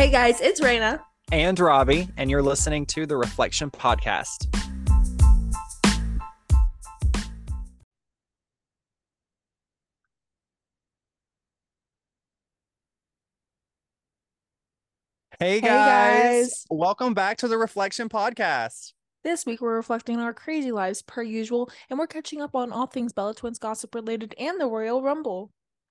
Hey guys, it's Raina. And Robbie, and you're listening to the Reflection Podcast. Hey guys. Hey, guys. welcome back to the Reflection Podcast. This week we're reflecting on our crazy lives per usual, and we're catching up on all things Bella Twins gossip related and the Royal Rumble.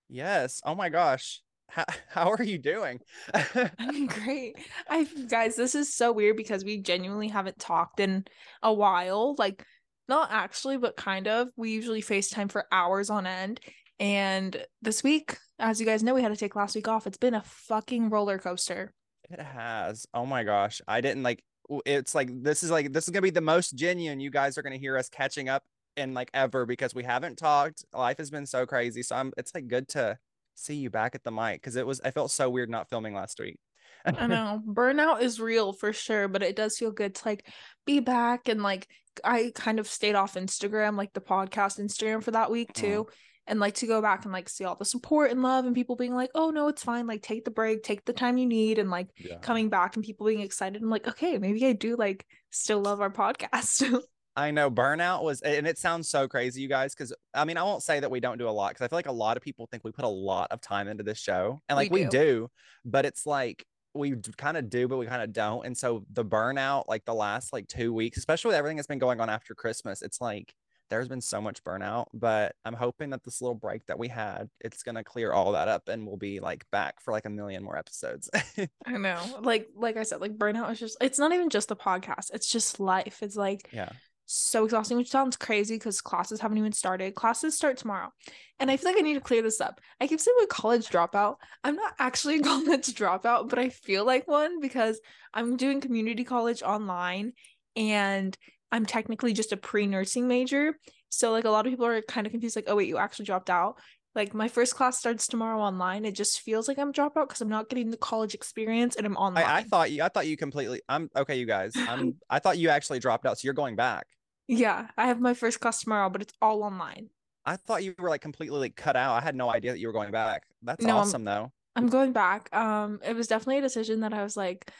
Yes. Oh my gosh. How, how are you doing? I'm great. I guys, this is so weird because we genuinely haven't talked in a while. Like, not actually, but kind of. We usually FaceTime for hours on end. And this week, as you guys know, we had to take last week off. It's been a fucking roller coaster. It has. Oh my gosh. I didn't like it's like this is like this is gonna be the most genuine you guys are gonna hear us catching up in like ever because we haven't talked. Life has been so crazy. So I'm it's like good to see you back at the mic because it was I felt so weird not filming last week. I know burnout is real for sure, but it does feel good to like be back and like I kind of stayed off Instagram, like the podcast Instagram for that week too. Mm. And like to go back and like see all the support and love and people being like, oh no, it's fine. Like take the break, take the time you need, and like yeah. coming back and people being excited. I'm like, okay, maybe I do like still love our podcast. I know burnout was, and it sounds so crazy, you guys, because I mean, I won't say that we don't do a lot because I feel like a lot of people think we put a lot of time into this show, and like we do, we do but it's like we kind of do, but we kind of don't. And so the burnout, like the last like two weeks, especially with everything that's been going on after Christmas, it's like there's been so much burnout. But I'm hoping that this little break that we had, it's gonna clear all that up, and we'll be like back for like a million more episodes. I know, like like I said, like burnout is just it's not even just the podcast; it's just life. It's like yeah so exhausting, which sounds crazy because classes haven't even started. Classes start tomorrow. And I feel like I need to clear this up. I keep saying I'm a college dropout. I'm not actually a college dropout, but I feel like one because I'm doing community college online and I'm technically just a pre nursing major. So, like, a lot of people are kind of confused, like, oh, wait, you actually dropped out. Like, my first class starts tomorrow online. It just feels like I'm dropout because I'm not getting the college experience and I'm online. I, I thought you, I thought you completely, I'm okay, you guys. I'm, I thought you actually dropped out. So you're going back. Yeah, I have my first class tomorrow, but it's all online. I thought you were like completely like cut out. I had no idea that you were going back. That's no, awesome I'm, though. I'm going back. Um, it was definitely a decision that I was like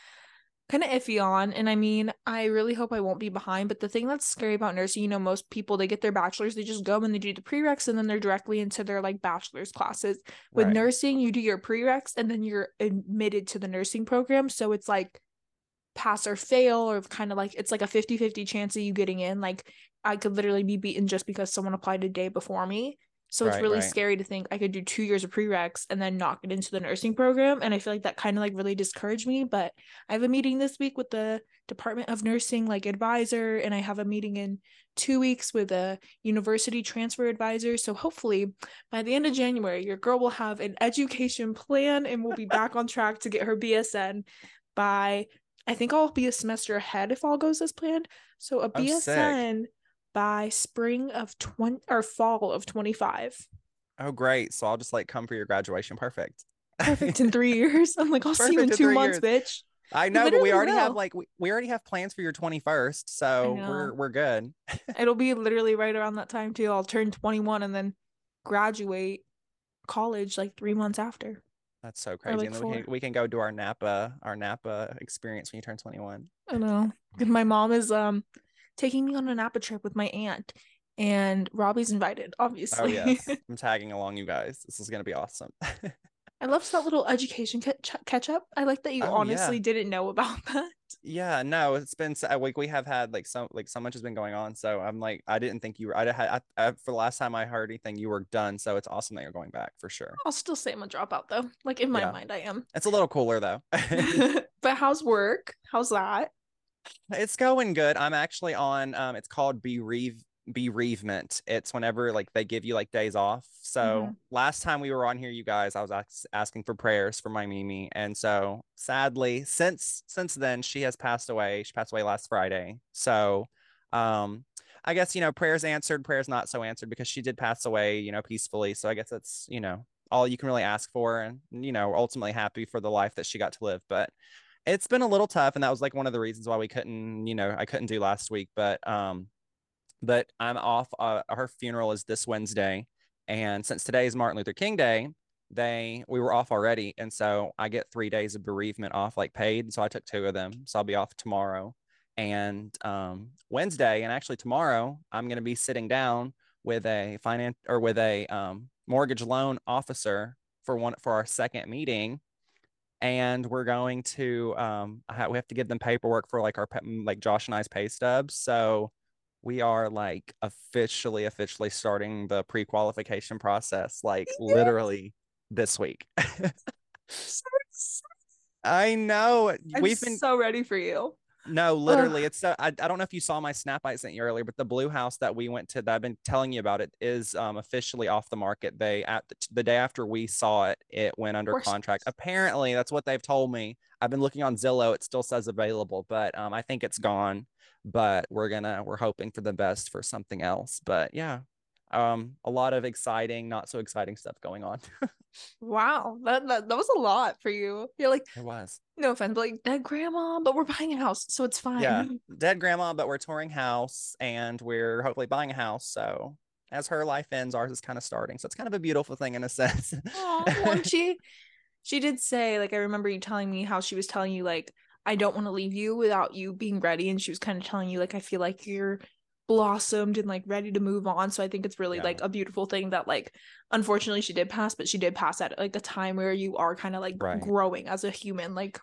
kind of iffy on. And I mean, I really hope I won't be behind. But the thing that's scary about nursing, you know, most people they get their bachelor's, they just go and they do the prereqs and then they're directly into their like bachelor's classes. With right. nursing, you do your prereqs and then you're admitted to the nursing program. So it's like pass or fail or kind of like it's like a 50-50 chance of you getting in like i could literally be beaten just because someone applied a day before me so right, it's really right. scary to think i could do two years of prereqs and then not get into the nursing program and i feel like that kind of like really discouraged me but i have a meeting this week with the department of nursing like advisor and i have a meeting in two weeks with a university transfer advisor so hopefully by the end of january your girl will have an education plan and will be back on track to get her bsn by I think I'll be a semester ahead if all goes as planned. So a oh, BSN by spring of 20 or fall of 25. Oh, great. So I'll just like come for your graduation. Perfect. Perfect in three years. I'm like, I'll Perfect see you in, in two months, years. bitch. I know, but we already will. have like we, we already have plans for your 21st. So we're we're good. It'll be literally right around that time too. I'll turn 21 and then graduate college like three months after. That's so crazy. Like and then we can, we can go do our Napa our Napa experience when you turn 21. I know. my mom is um taking me on a Napa trip with my aunt and Robbie's invited, obviously. Oh yes. I'm tagging along you guys. This is going to be awesome. I love that little education catch up. I like that you oh, honestly yeah. didn't know about that. Yeah, no, it's been like we have had like so like so much has been going on. So I'm like I didn't think you were. I had I, I, for the last time I heard anything, you were done. So it's awesome that you're going back for sure. I'll still say I'm a dropout though. Like in my yeah. mind, I am. It's a little cooler though. but how's work? How's that? It's going good. I'm actually on. Um, it's called Bereave bereavement. It's whenever like they give you like days off. So mm-hmm. last time we were on here, you guys, I was ask- asking for prayers for my Mimi, and so sadly, since since then, she has passed away. She passed away last Friday. So, um, I guess you know prayers answered, prayers not so answered because she did pass away, you know, peacefully. So I guess that's you know all you can really ask for, and you know, ultimately happy for the life that she got to live, but. It's been a little tough, and that was like one of the reasons why we couldn't, you know, I couldn't do last week. But um, but I'm off. Uh, her funeral is this Wednesday. And since today is Martin Luther King Day, they we were off already and so i get three days of bereavement off like paid so i took two of them so i'll be off tomorrow and um, wednesday and actually tomorrow i'm going to be sitting down with a finance or with a um, mortgage loan officer for one for our second meeting and we're going to um, we have to give them paperwork for like our like josh and i's pay stubs so we are like officially officially starting the pre-qualification process like yes. literally this week. I know. I'm We've been so ready for you. No, literally, it's. Uh, I, I don't know if you saw my snap I sent you earlier, but the blue house that we went to that I've been telling you about it is um, officially off the market. They at the, the day after we saw it, it went under contract. Apparently, that's what they've told me. I've been looking on Zillow; it still says available, but um, I think it's gone. But we're gonna we're hoping for the best for something else. But yeah, um, a lot of exciting, not so exciting stuff going on. wow, that, that that was a lot for you. You're like, it was. No offense, but like dead grandma, but we're buying a house, so it's fine. Yeah, dead grandma, but we're touring house, and we're hopefully buying a house. So as her life ends, ours is kind of starting. So it's kind of a beautiful thing in a sense. Oh, she she did say like I remember you telling me how she was telling you like I don't want to leave you without you being ready, and she was kind of telling you like I feel like you're blossomed and like ready to move on so i think it's really yeah. like a beautiful thing that like unfortunately she did pass but she did pass at like a time where you are kind of like right. growing as a human like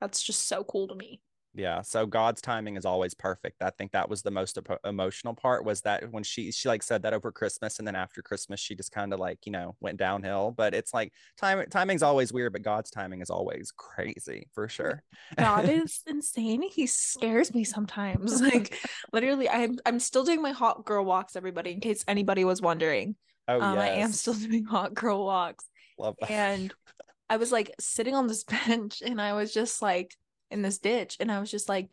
that's just so cool to me yeah so god's timing is always perfect i think that was the most emotional part was that when she she like said that over christmas and then after christmas she just kind of like you know went downhill but it's like time timing's always weird but god's timing is always crazy for sure god is insane he scares me sometimes like literally i'm i'm still doing my hot girl walks everybody in case anybody was wondering oh um, yes. i am still doing hot girl walks love that and i was like sitting on this bench and i was just like in this ditch and i was just like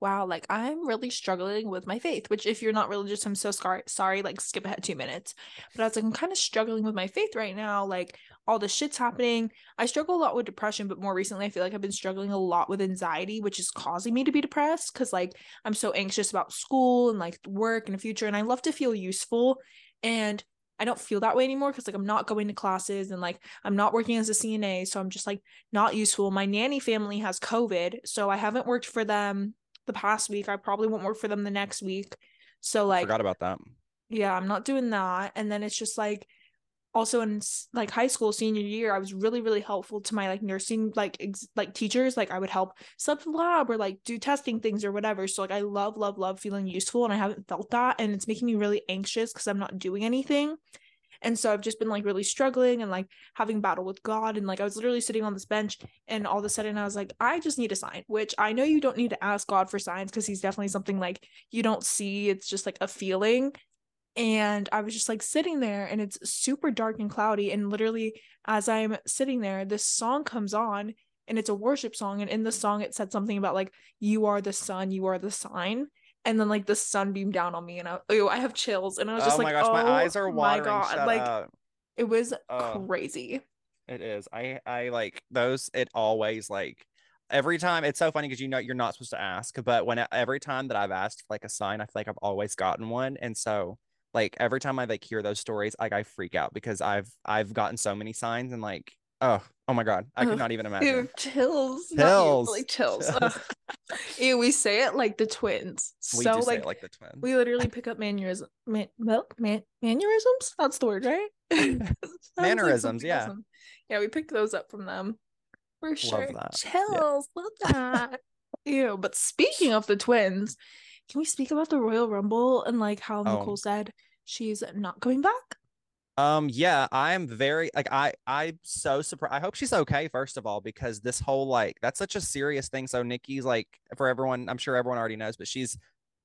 wow like i'm really struggling with my faith which if you're not religious i'm so scar- sorry like skip ahead two minutes. But i was like i'm kind of struggling with my faith right now like all this shit's happening. I struggle a lot with depression but more recently i feel like i've been struggling a lot with anxiety which is causing me to be depressed because like i'm so anxious about school and like work and the future and i love to feel useful and I don't feel that way anymore because like I'm not going to classes and like I'm not working as a CNA, so I'm just like not useful. My nanny family has COVID, so I haven't worked for them the past week. I probably won't work for them the next week. So like forgot about that. Yeah, I'm not doing that. And then it's just like also in like high school senior year i was really really helpful to my like nursing like ex- like teachers like i would help sub the lab or like do testing things or whatever. So like i love love love feeling useful and i haven't felt that and it's making me really anxious because i'm not doing anything. And so i've just been like really struggling and like having battle with god and like i was literally sitting on this bench and all of a sudden i was like i just need a sign which i know you don't need to ask god for signs because he's definitely something like you don't see it's just like a feeling and I was just like sitting there and it's super dark and cloudy and literally as I'm sitting there this song comes on and it's a worship song and in the song it said something about like you are the sun you are the sign and then like the sun beamed down on me and I oh I have chills and I was just oh like gosh, oh my eyes are watering my god Shut like up. it was crazy it is I I like those it always like every time it's so funny because you know you're not supposed to ask but when every time that I've asked for like a sign I feel like I've always gotten one and so like every time I like hear those stories, like I freak out because I've I've gotten so many signs and like oh oh my god, I could not even imagine. Ew, chills, chills, like chills. chills. Ew, we say it like the twins. We so like, like the twins. We literally pick up mannerism, man, man, mannerisms. That's the word, right? Mannerisms, like yeah. Yeah, we picked those up from them for sure. Love Chills, yeah. love that. Ew, but speaking of the twins, can we speak about the Royal Rumble and like how oh. Nicole said she's not coming back? Um, yeah, I'm very like I I'm so surprised. I hope she's okay, first of all, because this whole like that's such a serious thing. So Nikki's like for everyone, I'm sure everyone already knows, but she's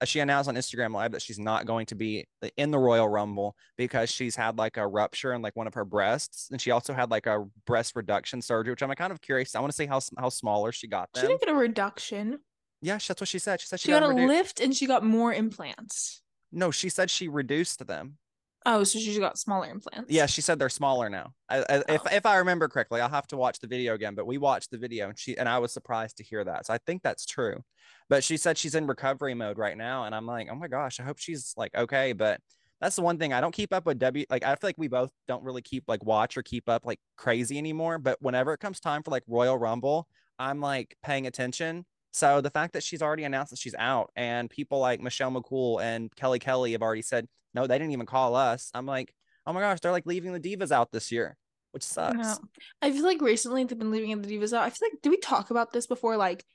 uh, she announced on Instagram Live that she's not going to be in the Royal Rumble because she's had like a rupture in like one of her breasts, and she also had like a breast reduction surgery, which I'm kind of curious. I want to see how how smaller she got. Them. She didn't get a reduction. Yeah, that's what she said. She said she, she got, got a lift and she got more implants. No, she said she reduced them. Oh, so she got smaller implants. Yeah, she said they're smaller now. I, I, oh. If if I remember correctly, I'll have to watch the video again. But we watched the video, and she and I was surprised to hear that. So I think that's true. But she said she's in recovery mode right now, and I'm like, oh my gosh, I hope she's like okay. But that's the one thing I don't keep up with W. Like I feel like we both don't really keep like watch or keep up like crazy anymore. But whenever it comes time for like Royal Rumble, I'm like paying attention. So the fact that she's already announced that she's out, and people like Michelle McCool and Kelly Kelly have already said no, they didn't even call us. I'm like, oh my gosh, they're like leaving the divas out this year, which sucks. Yeah. I feel like recently they've been leaving the divas out. I feel like did we talk about this before? Like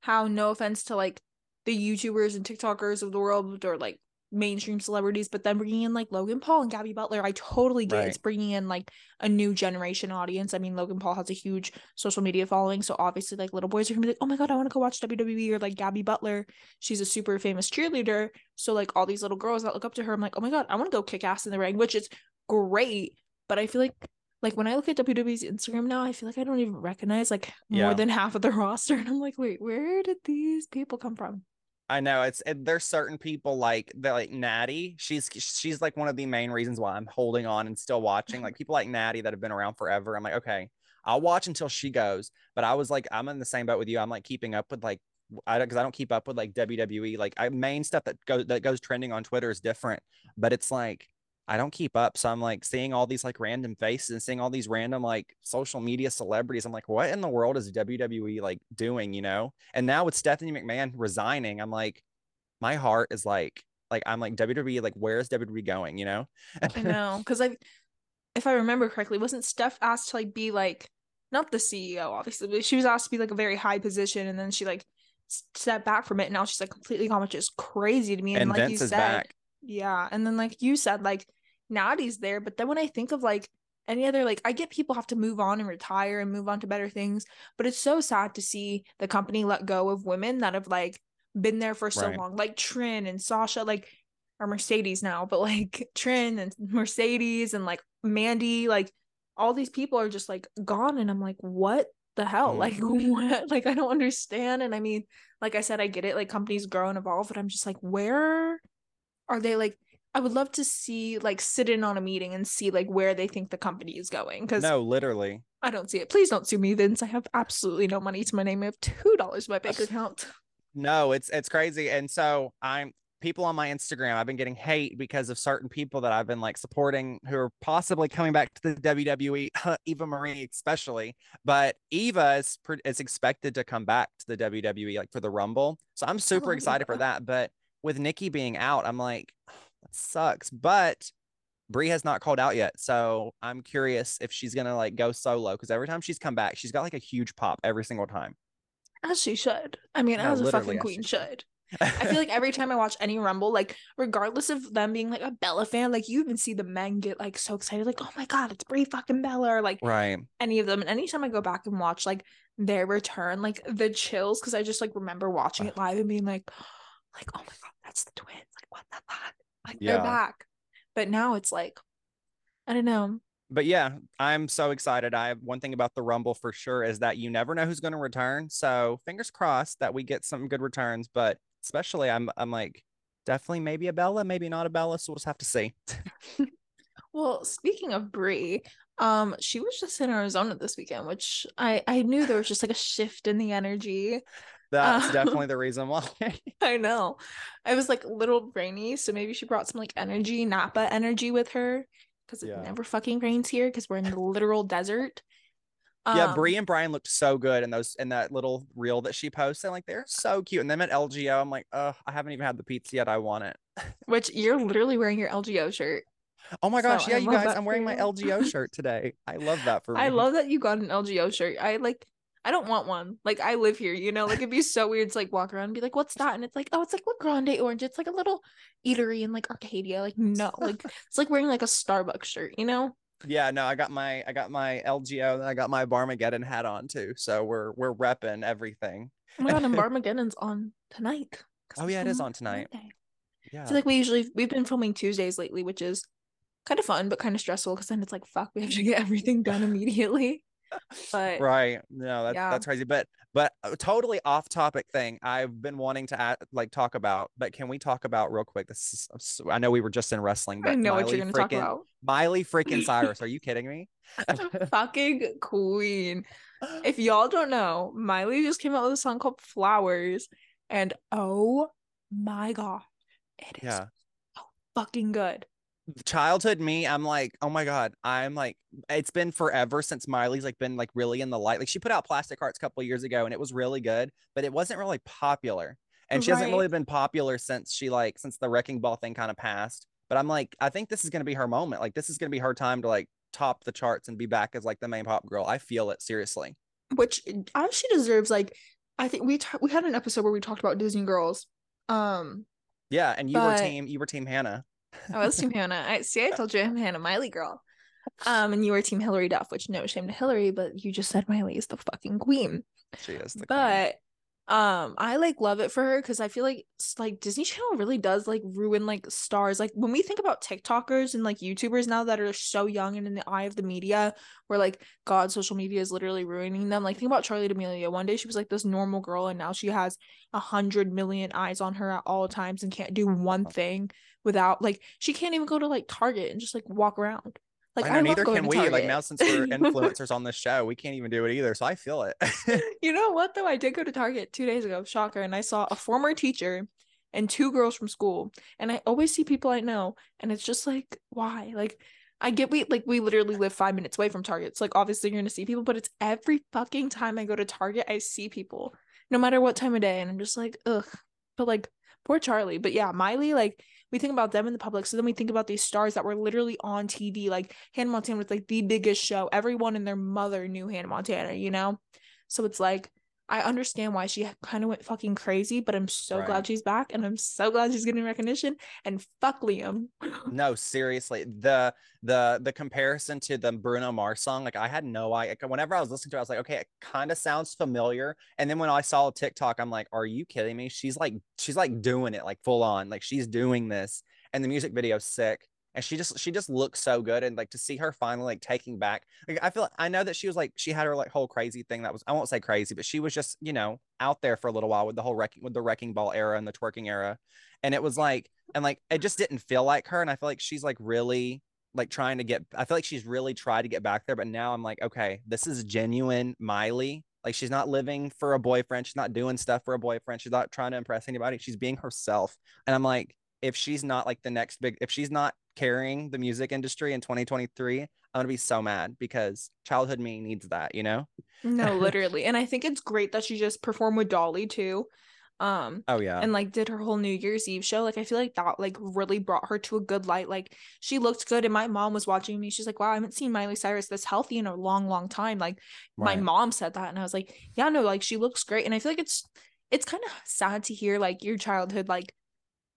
how no offense to like the YouTubers and TikTokers of the world or like mainstream celebrities, but then bringing in like Logan Paul and Gabi Butler, I totally get right. it's bringing in like a new generation audience. I mean, Logan Paul has a huge social media following, so obviously like little boys are gonna be like, oh my god, I want to go watch WWE or like Gabi Butler. She's a super famous cheerleader, so like all these little girls that look up to her, I'm like, oh my god, I want to go kick ass in the ring, which is great. But I feel like like when I look at WWE's Instagram now, I feel like I don't even recognize like more yeah. than half of the roster, and I'm like, wait, where did these people come from? I know it's it, there's certain people like that like Natty. She's she's like one of the main reasons why I'm holding on and still watching. Mm-hmm. Like people like Natty that have been around forever. I'm like, okay, I'll watch until she goes. But I was like, I'm in the same boat with you. I'm like keeping up with like I don't because I don't keep up with like WWE. Like I main stuff that goes that goes trending on Twitter is different. But it's like I don't keep up. So I'm like seeing all these like random faces and seeing all these random like social media celebrities. I'm like, what in the world is WWE like doing, you know? And now with Stephanie McMahon resigning, I'm like, my heart is like, like I'm like WWE, like where's WWE going, you know? I know. Cause I if I remember correctly, wasn't Steph asked to like be like not the CEO, obviously, but she was asked to be like a very high position and then she like stepped back from it and now she's like completely gone, which is crazy to me. And, and like Vince you said, back yeah. And then like you said, like Natty's there, but then when I think of like any other like I get people have to move on and retire and move on to better things, but it's so sad to see the company let go of women that have like been there for so right. long, like Trin and Sasha, like or Mercedes now, but like Trin and Mercedes and like Mandy, like all these people are just like gone, and I'm like, what the hell? Mm. Like what? Like I don't understand. And I mean, like I said, I get it. Like companies grow and evolve, but I'm just like, where are they like I would love to see like sit in on a meeting and see like where they think the company is going. Cause no, literally. I don't see it. Please don't sue me, Vince. I have absolutely no money to my name. I have two dollars in my bank account. No, it's it's crazy. And so I'm people on my Instagram, I've been getting hate because of certain people that I've been like supporting who are possibly coming back to the WWE, Eva Marie especially. But Eva is is expected to come back to the WWE like for the Rumble. So I'm super oh, excited yeah. for that. But with Nikki being out, I'm like, that sucks. But Brie has not called out yet, so I'm curious if she's gonna like go solo because every time she's come back, she's got like a huge pop every single time. As she should. I mean, no, as a fucking queen should. should. I feel like every time I watch any Rumble, like regardless of them being like a Bella fan, like you even see the men get like so excited, like, oh my god, it's Brie fucking Bella, or like right. any of them. And anytime I go back and watch like their return, like the chills, because I just like remember watching it live and being like, like, oh my god, that's the twins. Like, what the fuck? Like yeah. they're back. But now it's like, I don't know. But yeah, I'm so excited. I have one thing about the Rumble for sure is that you never know who's going to return. So fingers crossed that we get some good returns. But especially, I'm I'm like definitely maybe a Bella, maybe not a Bella. So we'll just have to see. well, speaking of Brie, um, she was just in Arizona this weekend, which I I knew there was just like a shift in the energy. That's um, definitely the reason why. I know. I was like a little rainy, so maybe she brought some like energy, Napa energy with her because yeah. it never fucking rains here because we're in the literal desert. Yeah, um, Brie and Bryan looked so good in those in that little reel that she posted. Like they're so cute. And then at LGO, I'm like, oh, I haven't even had the pizza yet. I want it. Which you're literally wearing your LGO shirt. Oh my gosh, so yeah, I you guys, I'm wearing my LGO shirt today. I love that for me. I love that you got an LGO shirt. I like I don't want one. Like I live here, you know. Like it'd be so weird to like walk around and be like, "What's that?" And it's like, "Oh, it's like La Grande Orange. It's like a little eatery in like Arcadia." Like no, like it's like wearing like a Starbucks shirt, you know. Yeah, no, I got my I got my LGO and I got my Barmageddon hat on too. So we're we're repping everything. Oh my god, and Barmageddon's on tonight. Oh yeah, it is on tonight. Monday. Yeah. So like we usually we've been filming Tuesdays lately, which is kind of fun but kind of stressful because then it's like fuck, we have to get everything done immediately but right. No that's yeah. that's crazy but but uh, totally off topic thing i've been wanting to add, like talk about but can we talk about real quick? This is i know we were just in wrestling but i know miley what you're gonna freaking, talk about. Miley freaking cyrus are you kidding me? Fucking queen. If y'all don't know miley just came out with a song called flowers and oh my god it is yeah. so fucking good childhood me, I'm like, oh my god, I'm like, it's been forever since Miley's like been like really in the light. Like she put out Plastic Hearts a couple years ago, and it was really good, but it wasn't really popular. And she right. hasn't really been popular since she like since the Wrecking Ball thing kind of passed. But I'm like, I think this is gonna be her moment. Like this is gonna be her time to like top the charts and be back as like the main pop girl. I feel it seriously. Which she deserves. Like I think we t- we had an episode where we talked about Disney girls. Um. Yeah, and you but... were team you were team Hannah. I was Team Hannah. I see. I told you I'm Hannah Miley girl. Um, and you were Team Hilary Duff, which no shame to Hilary, but you just said Miley is the fucking queen. She is the queen. but queen um i like love it for her because i feel like like disney channel really does like ruin like stars like when we think about tiktokers and like youtubers now that are so young and in the eye of the media where like god social media is literally ruining them like think about charli d'amelio. One day she was like this normal girl and now she has a hundred million eyes on her at all times and can't do one thing without like she can't even go to like target and just like walk around like I know, neither can we. Like now, since we're influencers on this show, we can't even do it either. So I feel it. you know what though? I did go to Target two days ago, shocker, and I saw a former teacher and two girls from school. And I always see people I know, and it's just like, why? Like, I get we like we literally live five minutes away from Target. So like obviously you're gonna see people, but it's every fucking time I go to Target, I see people, no matter what time of day, and I'm just like, ugh. But like poor Charli. But yeah, Miley, like we think about them in the public. So then we think about these stars that were literally on TV. Like Hannah Montana was like the biggest show. Everyone and their mother knew Hannah Montana, you know? So it's like I understand why she kind of went fucking crazy, but I'm so right. glad she's back and I'm so glad she's getting recognition. And fuck Liam. no, seriously, the the the comparison to the Bruno Mars song, like I had no idea. Whenever I was listening to it, I was like, okay, it kind of sounds familiar. And then when I saw a TikTok, I'm like, are you kidding me? She's like, she's like doing it like full on, like she's doing this, and the music video's sick and she just she just looks so good and like to see her finally like taking back like i feel i know that she was like she had her like whole crazy thing that was i won't say crazy but she was just you know out there for a little while with the whole wrecking with the wrecking ball era and the twerking era and it was like and like it just didn't feel like her and i feel like she's like really like trying to get i feel like she's really tried to get back there but now i'm like okay this is genuine miley like she's not living for a boyfriend she's not doing stuff for a boyfriend she's not trying to impress anybody she's being herself and i'm like if she's not like the next big if she's not carrying the music industry in 2023 i'm gonna be so mad because childhood me needs that you know no literally and i think it's great that she just performed with dolly too um oh yeah and like did her whole new year's eve show like i feel like that like really brought her to a good light like she looked good and my mom was watching me she's like wow i haven't seen miley cyrus this healthy in a long long time like right. my mom said that and i was like yeah no like she looks great and i feel like it's it's kind of sad to hear like your childhood like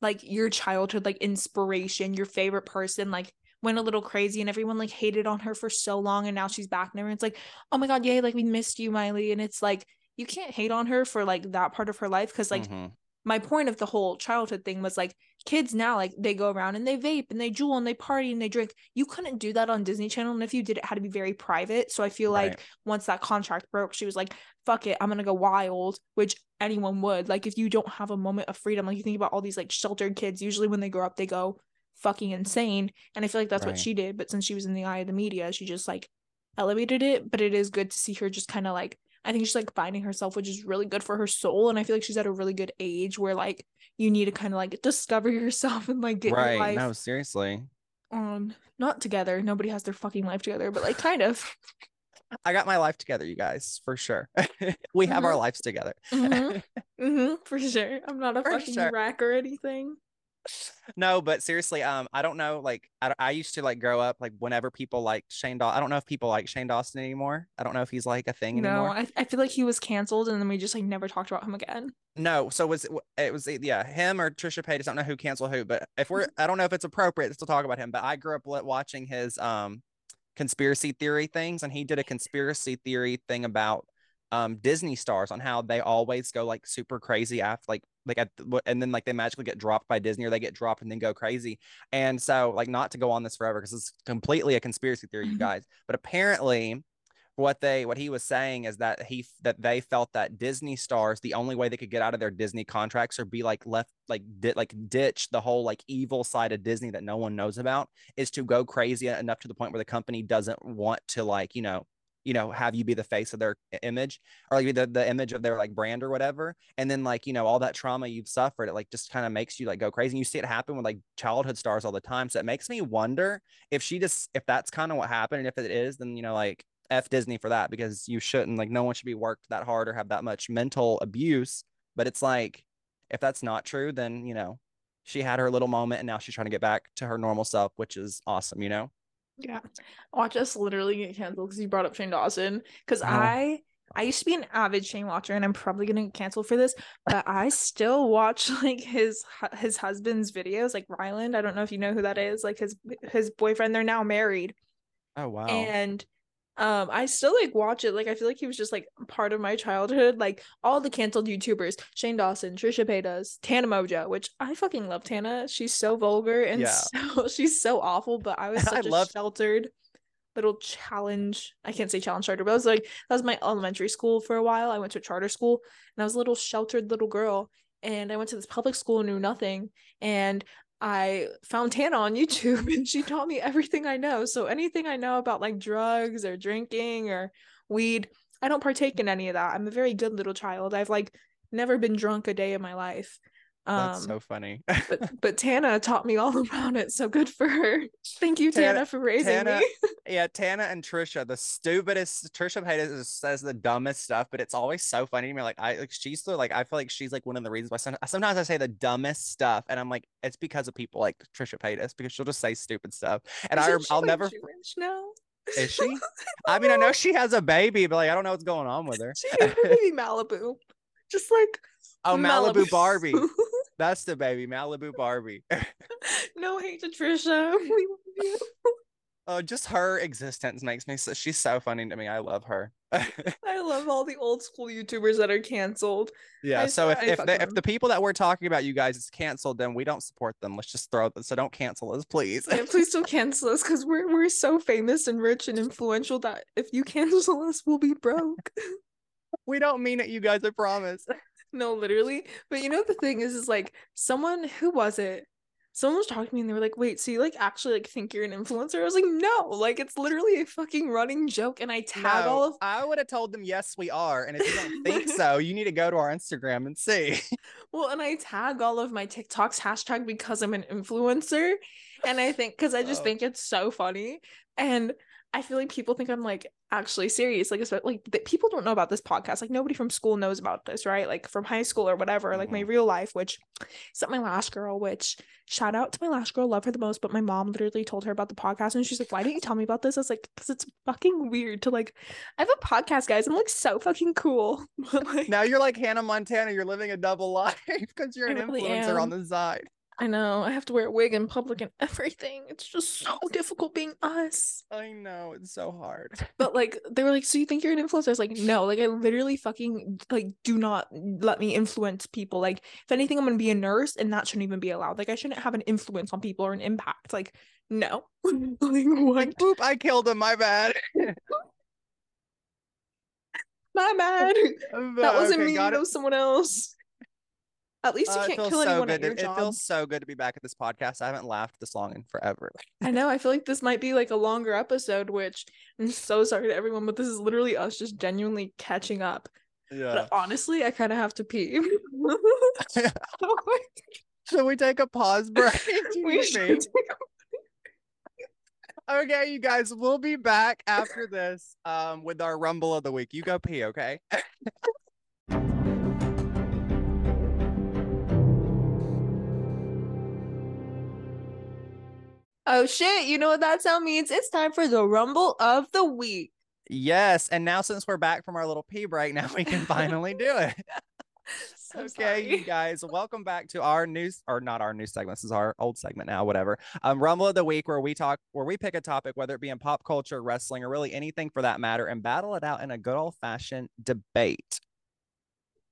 like your childhood like inspiration, your favorite person like went a little crazy and everyone like hated on her for so long and now she's back and everyone's like, "Oh my god, yay, like we missed you, Miley." And it's like you can't hate on her for like that part of her life cuz like mm-hmm my point of the whole childhood thing was like kids now like they go around and they vape and they juul and they party and they drink. You couldn't do that on disney channel and if you did it had to be very private. So i feel right. like once that contract broke she was like fuck it i'm gonna go wild which anyone would. Like if you don't have a moment of freedom like you think about all these like sheltered kids usually when they grow up they go fucking insane. And i feel like that's right. what she did but since she was in the eye of the media she just like elevated it. But it is good to see her just kind of like I think she's like finding herself, which is really good for her soul. And I feel like she's at a really good age where like you need to kind of like discover yourself and like get right. your life. No, seriously. Um, not together. Nobody has their fucking life together, but like kind of. I got my life together, you guys, for sure. we have mm-hmm. our lives together. mm-hmm. Mm-hmm, for sure. I'm not a for fucking sure. rack or anything no, but seriously, um, I don't know. Like, I, I used to like grow up like whenever people like Shane Dawson. I don't know if people like Shane Dawson anymore. I don't know if he's like a thing no, anymore. No, I, I feel like he was canceled, and then we just like never talked about him again. No, so was it, it was yeah him or Trisha Paytas. I don't know who canceled who, but if we're I don't know if it's appropriate to talk about him. But I grew up watching his um conspiracy theory things, and he did a conspiracy theory thing about um Disney stars on how they always go like super crazy after like like at and then like they magically get dropped by Disney or they get dropped and then go crazy. And so like not to go on this forever because it's completely a conspiracy theory, you mm-hmm. guys. But apparently what they what he was saying is that he that they felt that Disney stars the only way they could get out of their Disney contracts or be like left like di- like ditch the whole like evil side of Disney that no one knows about is to go crazy enough to the point where the company doesn't want to like you know you know have you be the face of their image or like the, the image of their like brand or whatever and then like you know all that trauma you've suffered it like just kind of makes you like go crazy and you see it happen with like childhood stars all the time so it makes me wonder if she just if that's kind of what happened and if it is then you know like f disney for that because you shouldn't like no one should be worked that hard or have that much mental abuse but it's like if that's not true then you know she had her little moment and now she's trying to get back to her normal self which is awesome you know Yeah. Watch us literally get canceled because you brought up Shane Dawson. Because Oh. I I used to be an avid Shane watcher and I'm probably gonna get canceled for this, but I still watch like his his husband's videos, like Ryland. I don't know if you know who that is, like his his boyfriend. They're now married. oh wow and um i still like watch it like i feel like he was just like part of my childhood like all the canceled youtubers shane dawson trisha paytas tana mongeau which i fucking love tana she's so vulgar and Yeah. so she's so awful but i was I such a love- sheltered little challenge i can't say challenge charter but i was like that was my elementary school for a while i went to a charter school and i was a little sheltered little girl and i went to this public school and knew nothing and I found Tana on YouTube and she taught me everything I know. So anything I know about like drugs or drinking or weed, I don't partake in any of that. I'm a very good little child. I've like never been drunk a day in my life. Um that's so funny but but Tana taught me all about it. So good for her. Thank you, Tana, Tana- for raising Tana- me. yeah, Tana and Trisha, the stupidest. Trisha Paytas says the dumbest stuff, but it's always so funny to me. Like I, like she's the like I feel like she's like one of the reasons why some, sometimes I say the dumbest stuff, and I'm like, it's because of people like Trisha Paytas because she'll just say stupid stuff, and I, Isn't she, I'll like, never. Jewish now. Is she? I mean, I know she has a baby, but like I don't know what's going on with her. She named her baby Malibu. Just like Oh, Malibu Barbie. That's the baby, Malibu Barbie. no hate to Trisha. We love you. Oh, just her existence makes me so. She's so funny to me. I love her. I love all the old school YouTubers that are canceled. Yeah. I so if if if the people that we're talking about, you guys, is canceled, then we don't support them. Let's just throw. So don't cancel us, please. Yeah, please don't cancel us because we're we're so famous and rich and influential that if you cancel us, we'll be broke. we don't mean it, you guys. I promise. No, literally. But you know the thing is, is like someone who was it? Someone was talking to me and they were like, "Wait, so you like actually like think you're an influencer?" I was like, "No, like it's literally a fucking running joke." And I tag No, all of I would have told them yes, we are. And if you don't think so, you need to go to our Instagram and see. Well, and I tag all of my TikToks hashtag because I'm an influencer. And I think because I just Oh. think it's so funny. And I feel like people think I'm like actually serious. Like, like that people don't know about this podcast. Like nobody from school knows about this, right? Like from high school or whatever, like my mm-hmm. real life, which except my last girl, which shout out to my last girl, love her the most. But my mom literally told her about the podcast and she's like, Why didn't you tell me about this? I was like, because it's fucking weird to like I have a podcast, guys. I'm like so fucking cool. Like now you're like Hannah Montana. You're living a double life because you're an really influencer on the side. I know. I have to wear a wig in public and everything. It's just so difficult being us. I know it's so hard. But like they were like, so you think you're an influencer? I was like, no, like I literally fucking like do not let me influence people. Like if anything, I'm gonna be a nurse and that shouldn't even be allowed. Like I shouldn't have an influence on people or an impact. Like, no. like what? I killed him. My bad. My bad. That wasn't me, got that was someone else. At least you it can't kill so anyone good. at your it job. feels so good to be back at this podcast. I haven't laughed this long in forever. I know. I feel like this might be like a longer episode, which I'm so sorry to everyone, but this is literally us just genuinely catching up. Yeah. But honestly, I kind of have to pee. Should we take a pause break? We should Okay, you guys, we'll be back after this um with our rumble of the week. You go pee, okay? Oh shit, you know what that sound means? It's time for the rumble of the week. Yes, and now since we're back from our little pee break, now we can finally do it. So okay, you guys, welcome back to our news or not our new segment. This is our old segment now, whatever. Um, Rumble of the Week, where we talk, where we pick a topic, whether it be in pop culture, wrestling, or really anything for that matter, and battle it out in a good old fashioned debate.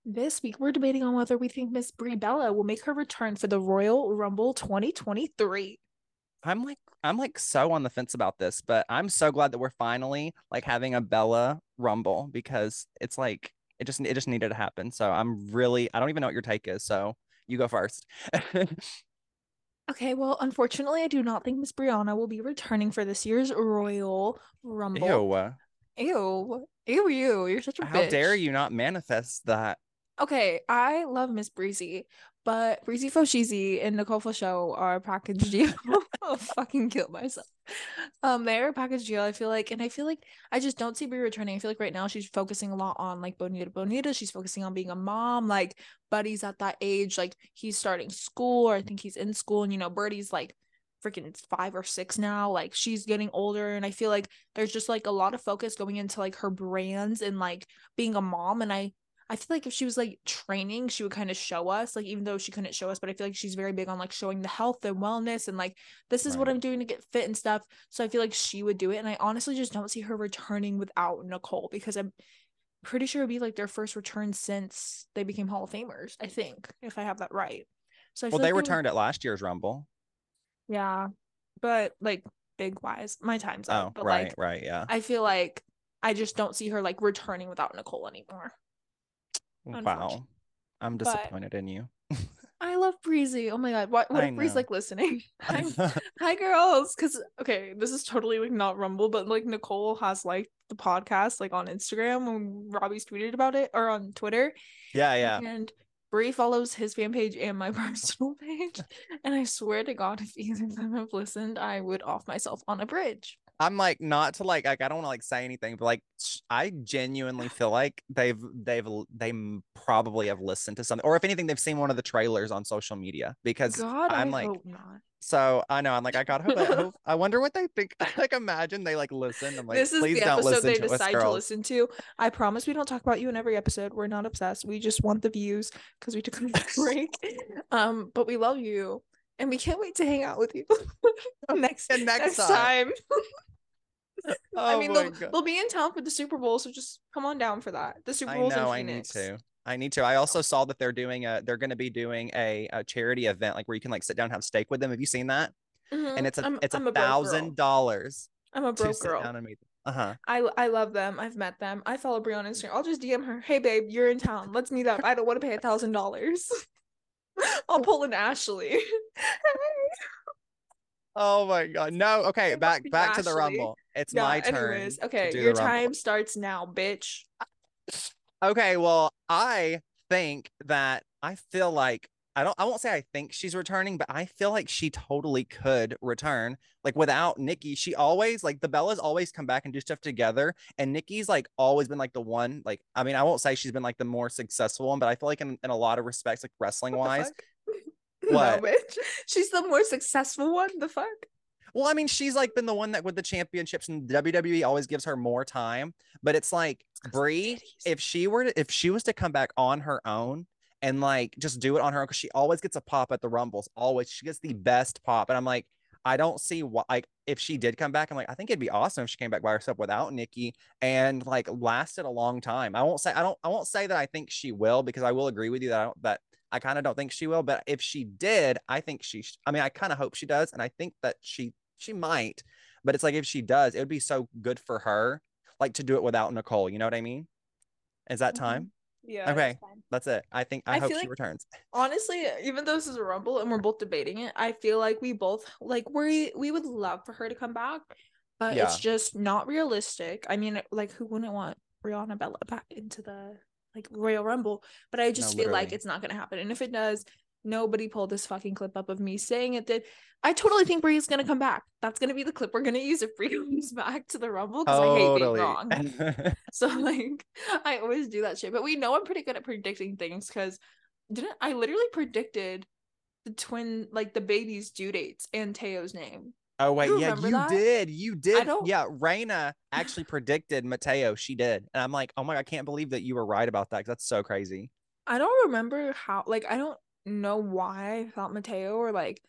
This week we're debating on whether we think Miss Brie Bella will make her return for the Royal Rumble 2023. I'm like, I'm like so on the fence about this, but I'm so glad that we're finally like having a Bella Rumble because it's like it just it just needed to happen. So I'm really I don't even know what your take is. So you go first. Okay, well, unfortunately, I do not think Miss Brianna will be returning for this year's Royal Rumble. Ew. Ew. Ew, you. You're such a How bitch. dare you not manifest that? Okay, I love Miss Breezy, but Breezy Foshizi and Nicole Fosho are package deal. I'll fucking kill myself. Um, they're a package deal, I feel like, and I feel like I just don't see Brie returning. I feel like right now she's focusing a lot on like Bonita Bonita. She's focusing on being a mom. Like Buddy's at that age, like he's starting school, or I think he's in school, and you know, Birdie's like freaking five or six now. Like she's getting older, and I feel like there's just like a lot of focus going into like her brands and like being a mom. And I I feel like if she was like training, she would kind of show us, like even though she couldn't show us, but I feel like she's very big on like showing the health and wellness and like this is what I'm doing to get fit and stuff. So I feel like she would do it. And I honestly just don't see her returning without Nicole because I'm pretty sure it'd be like their first return since they became Hall of Famers, I think, if I have that right. So I Well, they like would- returned at last year's Rumble. yeah. But like big wise, my time's up. Oh, but right, like right, yeah. I feel like I just don't see her like returning without Nicole anymore. Oh, wow. I'm But- disappointed in you. I love Breezy. Oh my god. What what if know. like listening? Hi, girls. Cause okay, this is totally like not Rumble, but like Nicole has like the podcast like on Instagram when Robbie's tweeted about it or on Twitter. yeah, yeah. And Brie follows his fan page and my personal page. And I swear to God, if either of them have listened, I would off myself on a bridge. I'm like not to like like I don't want to like say anything, but like I genuinely feel like they've they've they probably have listened to something, or if anything, they've seen one of the trailers on social media because God, I'm I like so I know I'm like I gotta hope, I hope I wonder what they think. like imagine they like listen. I'm like this is please the don't episode they to us decide to listen to. I promise we don't talk about you in every episode. We're not obsessed. We just want the views because we took a break. Um, but we love you and we can't wait to hang out with you next And next next time. time. Oh I mean, they'll, God. they'll be in town for the Super Bowl, so just come on down for that. The Super I know in I need to. I need to. I also saw that they're doing a they're going to be doing a, a charity event like where you can like sit down and have steak with them. Have you seen that? Mhm. And it's a I'm- it's I'm a thousand dollars I'm a broke girl. down and meet. Uh huh. I I love them. I've met them. I follow Brie on Instagram. I'll just DM her. Hey babe, you're in town. Let's meet up. I don't want to pay a thousand dollars. I'll pull an Ashley. Oh my god. No. Okay. Back back to the rumble. It's yeah. my turn. anyways, okay. Your time starts now, bitch. Okay. Well, I think that I feel like I don't I won't say I think she's returning, but I feel like she totally could return. Like without Nikki, she always like the Bellas always come back and do stuff together. And Nikki's like always been like the one, like I mean, I won't say she's been like the more successful one, but I feel like in, in a lot of respects, like wrestling wise. What? No. She's the more successful one. The fuck? Well, I mean, she's like been the one that with the championships and WWE always gives her more time. But it's like Brie, if she were to, if she was to come back on her own and like just do it on her own, because she always gets a pop at the rumbles, always she gets the best pop. And I'm like, I don't see why like if she did come back, I'm like, I think it'd be awesome if she came back by herself without Nikki and like lasted a long time. I won't say I don't I won't say that I think she will because I will agree with you that I don't that I kind of don't think she will, but if she did, I think she sh- I mean, I kind of hope she does and I think that she she might. But it's like if she does, it would be so good for her like to do it without Nicole, you know what I mean? Is that Mhm. time? Yeah. Okay. that's. That's it. I think I, I hope she like- returns. honestly even though this is a rumble and we're both debating it i feel like we both like we we would love for her to come back but it's just not realistic i mean like who wouldn't want brianna bella back into the like royal rumble but i just feel like it's not gonna happen and if it does nobody pulled this fucking clip up of me saying it did i totally think Brie is gonna come back that's gonna be the clip we're gonna use if Brie comes back to the rumble because i hate being wrong so like I always do that shit. But we know I'm pretty good at predicting things because didn't I literally predicted the twin like the baby's due dates and Teo's name. oh wait, You yeah, you that? did. You did. Yeah, Raina actually predicted Mateo. She did. And I'm like, oh my god, I can't believe that you were right about that because that's so crazy. I don't remember how like I don't know why I thought Mateo or like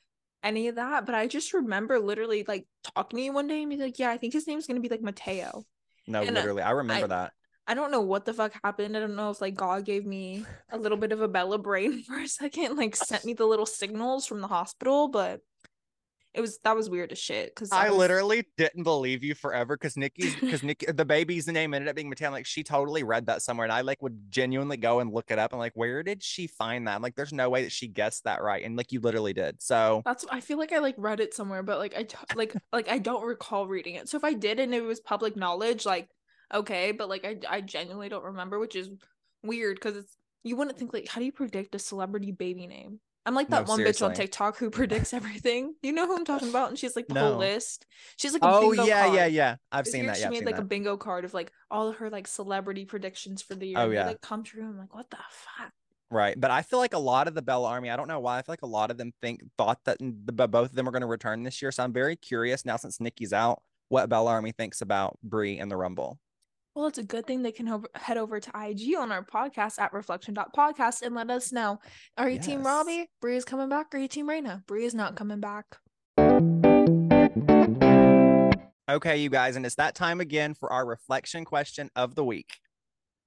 any of that, but I just remember literally like talking to you one day and be like, Yeah, I think his name's gonna be like Mateo. No, And, uh, literally. I remember I- that. I don't know what the fuck happened. I don't know if like God gave me a little bit of a Bella brain for a second, like sent me the little signals from the hospital, but it was that was weird as shit. Cause I was- literally didn't believe you forever because Nikki's because Nikki the baby's name ended up being Mateo. Like she totally read that somewhere, and I like would genuinely go and look it up. I'm like, where did she find that? I'm like, there's no way that she guessed that right, and like you literally did. So That's I feel like I like read it somewhere, but like I t- like like I don't recall reading it. So if I did and it was public knowledge, like okay, but like I I genuinely don't remember, which is weird because it's you wouldn't think like how do you predict a celebrity baby name? I'm like that No, one bitch on. TikTok who predicts everything. You know who I'm talking about? And she's like the No. whole list. She's like a Oh bingo yeah, card. yeah, yeah. I've This seen that. She I've made like that. a bingo card of like all of her like celebrity predictions for the year. Oh, and they, yeah. like come true. I'm like, what the fuck? Right, but I feel like a lot of the Bell Army. I don't know why. I feel like a lot of them think thought that the, both of them are going to return this year. So I'm very curious now since Nikki's out, what Bell Army thinks about Brie and the Rumble. Well, it's a good thing they can over- head over to IG on our podcast at reflection.podcast and let us know. Are you team Robbie? Brie is coming back. Or are you team Raina? Brie is not coming back. Okay, you guys, and it's that time again for our reflection question of the week.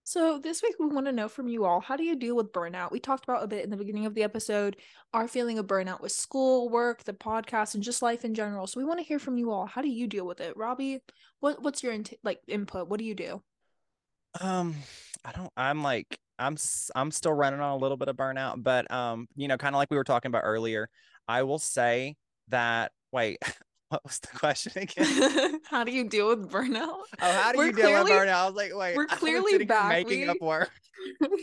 So this week we want to know from you all how do you deal with burnout? We talked about a bit in the beginning of the episode our feeling of burnout with school, work, the podcast, and just life in general. So we want to hear from you all. How do you deal with it, Robbie? What what's your int- like input? What do you do? Um, I don't. I'm like I'm I'm still running on a little bit of burnout, but um, you know, kind of like we were talking about earlier. I will say that. Wait, what was the question again? how do you deal with burnout? Oh, how do We're you deal with burnout? I was like, wait, we're clearly back. making We- up work.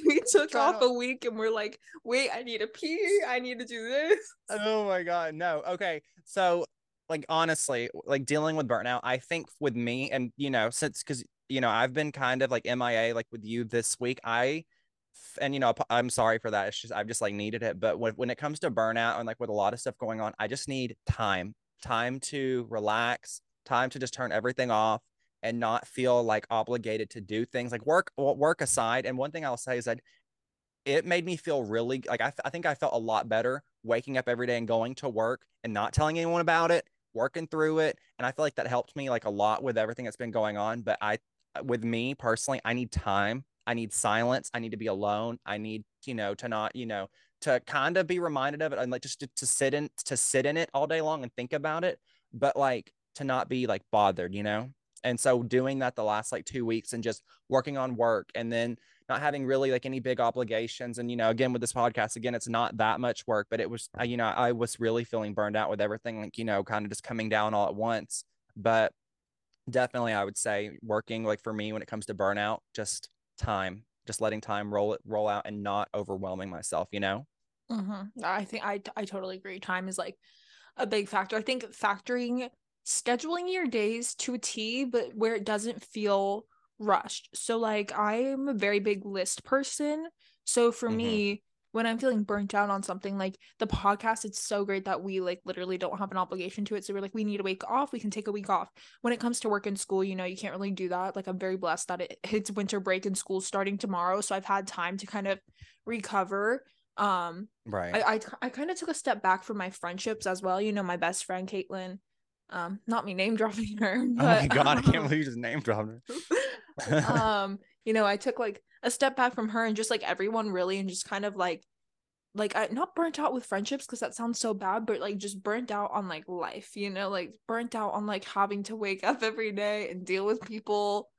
we took off to- a week and we're like, wait, I need a pee. I need to do this. Oh my god, no. Okay. So like honestly, like dealing with burnout, I think with me and you know, since cuz you know, I've been kind of like MIA like with you this week. I. and you know, I'm sorry for that. It's just I've just like needed it, but when when it comes to burnout and like with a lot of stuff going on, I just need time. Time to relax, time to just turn everything off and not feel like obligated to do things like work work aside. And one thing I'll say is that it made me feel really like I, I think I felt a lot better waking up every day and going to work and not telling anyone about it, working through it. And I feel like that helped me like a lot with everything that's been going on. But I, with me personally, I need time. I need silence. I need to be alone. I need, you know, to not, you know, to kind of be reminded of it and like just to, to sit in, to sit in it all day long and think about it, but like to not be like bothered, you know? And so doing that the last like two weeks and just working on work and then not having really like any big obligations. And, you know, again, with this podcast, again, it's not that much work, but it was, you know, I was really feeling burned out with everything, like, you know, kind of just coming down all at once. But definitely, I would say working like for me when it comes to burnout, just time, just letting time roll it, roll out and not overwhelming myself, you know? Mm-hmm. I think I I totally agree. Time is like a big factor. I think factoring scheduling your days to a T, but where it doesn't feel rushed. So like I'm a very big list person. So for Mhm. me, when I'm feeling burnt out on something like the podcast, it's so great that we like literally don't have an obligation to it. So we're like, we need a week off, we can take a week off. When it comes to work and school, you know, you can't really do that. Like I'm very blessed that it hits winter break and school starting tomorrow. So I've had time to kind of recover. Um Right. I I, I kind of took a step back from my friendships as well. You know, my best friend Caitlin. Um, not me name dropping her. oh my but, God. I can't um, believe you just name dropped her. um, you know, I took like a step back from her and just like everyone really, and just kind of like, like I not burnt out with friendships because that sounds so bad, but like just burnt out on like life. You know, like burnt out on like having to wake up every day and deal with people.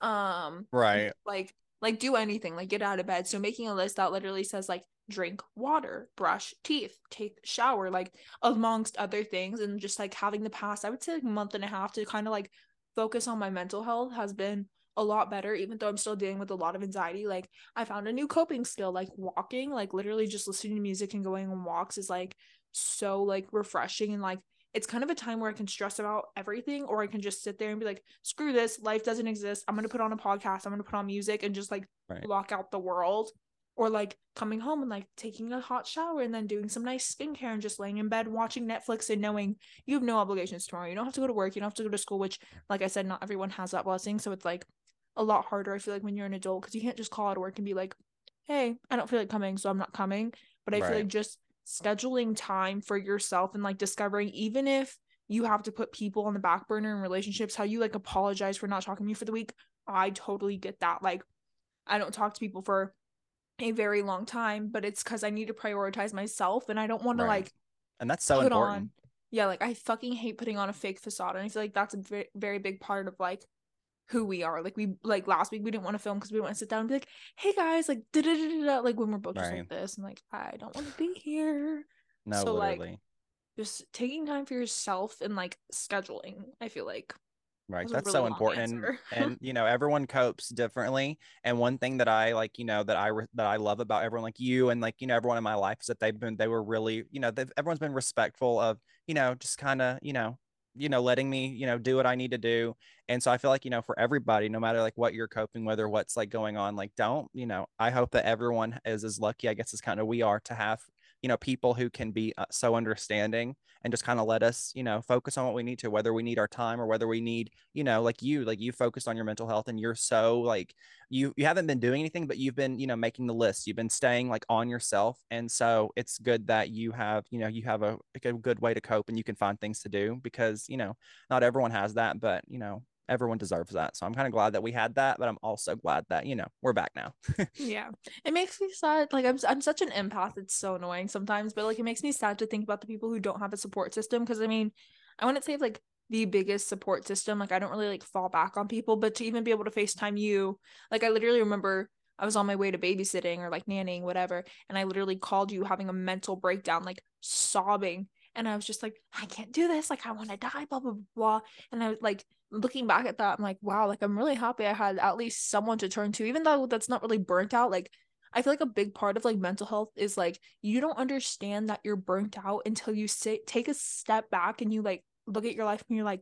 Um, right. like like do anything like get out of bed so making a list that literally says like drink water brush teeth take shower like amongst other things and just like having the past i would say like a month and a half to kind of like focus on my mental health has been a lot better even though i'm still dealing with a lot of anxiety like i found a new coping skill like walking like literally just listening to music and going on walks is like so like refreshing and like it's kind of a time where I can stress about everything, or I can just sit there and be like, screw this, life doesn't exist. I'm gonna put on a podcast, I'm gonna put on music and just like Right. block out the world. Or like coming home and like taking a hot shower and then doing some nice skincare and just laying in bed watching Netflix and knowing you have no obligations tomorrow. You don't have to go to work, you don't have to go to school, which like I said, not everyone has that blessing. So it's like a lot harder, I feel like, when you're an adult, because you can't just call out of work and be like, Hey, I don't feel like coming, so I'm not coming. But I feel like just scheduling time for yourself and like discovering even if you have to put people on the back burner in relationships how you like apologize for not talking to me for the week i totally get that like i don't talk to people for a very long time but it's because i need to prioritize myself and i don't want to like And that's so put important. on yeah like i fucking hate putting on a fake facade and i feel like that's a very, very big part of like who we are like we like last week we didn't want to film because we want to sit down and be like hey guys like da da da da like when we're both Right. like this and like i don't want to be here No, So, like, literally. just taking time for yourself and like scheduling i feel like Right. That That's really so important. And, and, you know, everyone copes differently. And one thing that I like, you know, that I, re- that I love about everyone like you and like, you know, everyone in my life is that they've been, they were really, you know, they've, everyone's been respectful of, you know, just kind of, you know, you know, letting me, you know, do what I need to do. And so I feel like, you know, for everybody, no matter like what you're coping with or what's like going on, like don't, you know, I hope that everyone is as lucky, I guess, as kind of we are to have, you know, people who can be uh, so understanding and just kind of let us, you know, focus on what we need to, whether we need our time or whether we need, you know, like you, like you focused on your mental health and you're so like you you haven't been doing anything, but you've been, you know, making the list. You've been staying like on yourself. And so it's good that you have, you know, you have a, a good way to cope and you can find things to do because, you know, not everyone has that, but you know, everyone deserves that. So I'm kind of glad that we had that, but I'm also glad that, you know, we're back now. yeah it makes me sad like I'm, I'm such an empath it's so annoying sometimes but like it makes me sad to think about the people who don't have a support system because i mean i wouldn't say like the biggest support system like i don't really like fall back on people but to even be able to facetime you like i literally remember i was on my way to babysitting or like nannying whatever and i literally called you having a mental breakdown like sobbing and i was just like i can't do this like i want to die blah blah blah and i was like looking back at that i'm like wow like i'm really happy i had at least someone to turn to even though that's not really burnt out like I feel like a big part of like mental health is like you don't understand that you're burnt out until you sit take a step back and you like look at your life and you're like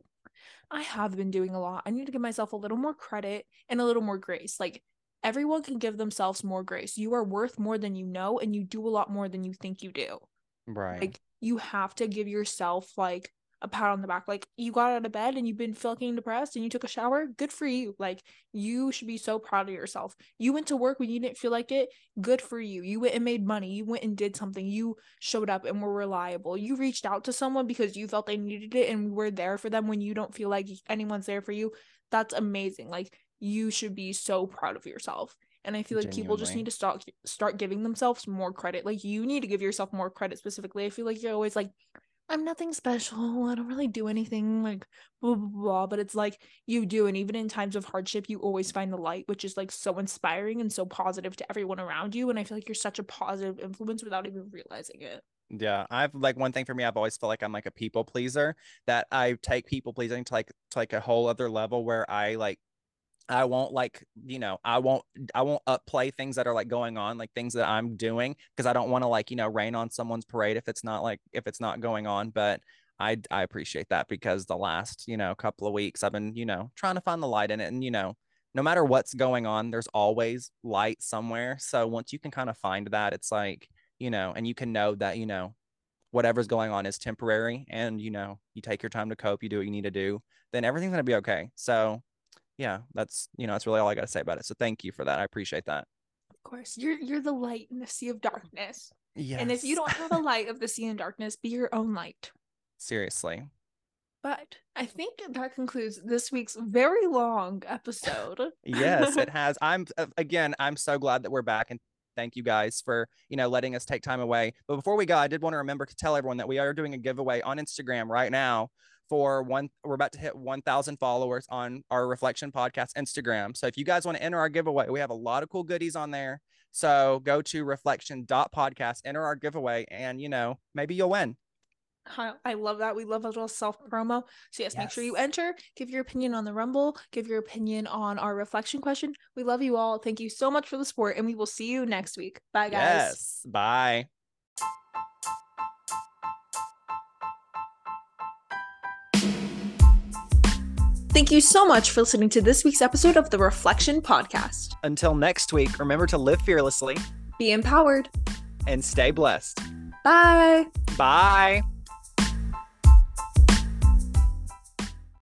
I have been doing a lot. I need to give myself a little more credit and a little more grace. Like everyone can give themselves more grace. You are worth more than you know and you do a lot more than you think you do. Right. Like you have to give yourself like a pat on the back. Like you got out of bed and you've been fucking depressed and you took a shower. Good for you. Like you should be so proud of yourself. You went to work when you didn't feel like it. Good for you. You went and made money. You went and did something. You showed up and were reliable. You reached out to someone because you felt they needed it and were there for them when you don't feel like anyone's there for you. That's amazing. Like you should be so proud of yourself. And I feel like people just need to start start giving themselves more credit. Like you need to give yourself more credit specifically. I feel like you're always like, I'm nothing special. I don't really do anything like blah blah blah. But it's like you do, and even in times of hardship, you always find the light, which is like so inspiring and so positive to everyone around you. And I feel like you're such a positive influence without even realizing it. Yeah, I've like one thing for me, I've always felt like I'm like a people pleaser that I take people pleasing to like to like a whole other level where I like I won't like, you know, I won't I won't upplay things that are like going on, like things that I'm doing because I don't want to like, you know, rain on someone's parade if it's not like if it's not going on, but I I appreciate that because the last, you know, couple of weeks I've been, you know, trying to find the light in it and you know, no matter what's going on, there's always light somewhere. So once you can kind of find that, it's like, you know, and you can know that, you know, whatever's going on is temporary and you know, you take your time to cope, you do what you need to do, then everything's going to be okay. So yeah, that's you know, that's really all I got to say about it. So thank you for that. I appreciate that. Of course, you're you're the light in the sea of darkness. Yeah. And if you don't have a light of the sea and darkness, be your own light. seriously. But I think that concludes this week's very long episode. Yes, it has. I'm uh, again, I'm so glad that we're back and thank you guys for, you know, letting us take time away. But before we go, I did want to remember to tell everyone that we are doing a giveaway on Instagram right now for one we're about to hit 1000 followers on our reflection podcast instagram so if you guys want to enter our giveaway we have a lot of cool goodies on there so go to reflection.podcast enter our giveaway and you know maybe you'll win I love that. We love a little self promo. So, yes, make sure you enter, give your opinion on the Rumble, give your opinion on our reflection question. We love you all. Thank you so much for the support, and we will see you next week. Bye, guys. yes bye Thank you so much for listening to this week's episode of the Reflection Podcast. until next week remember to live fearlessly Be empowered. and stay blessed Bye. bye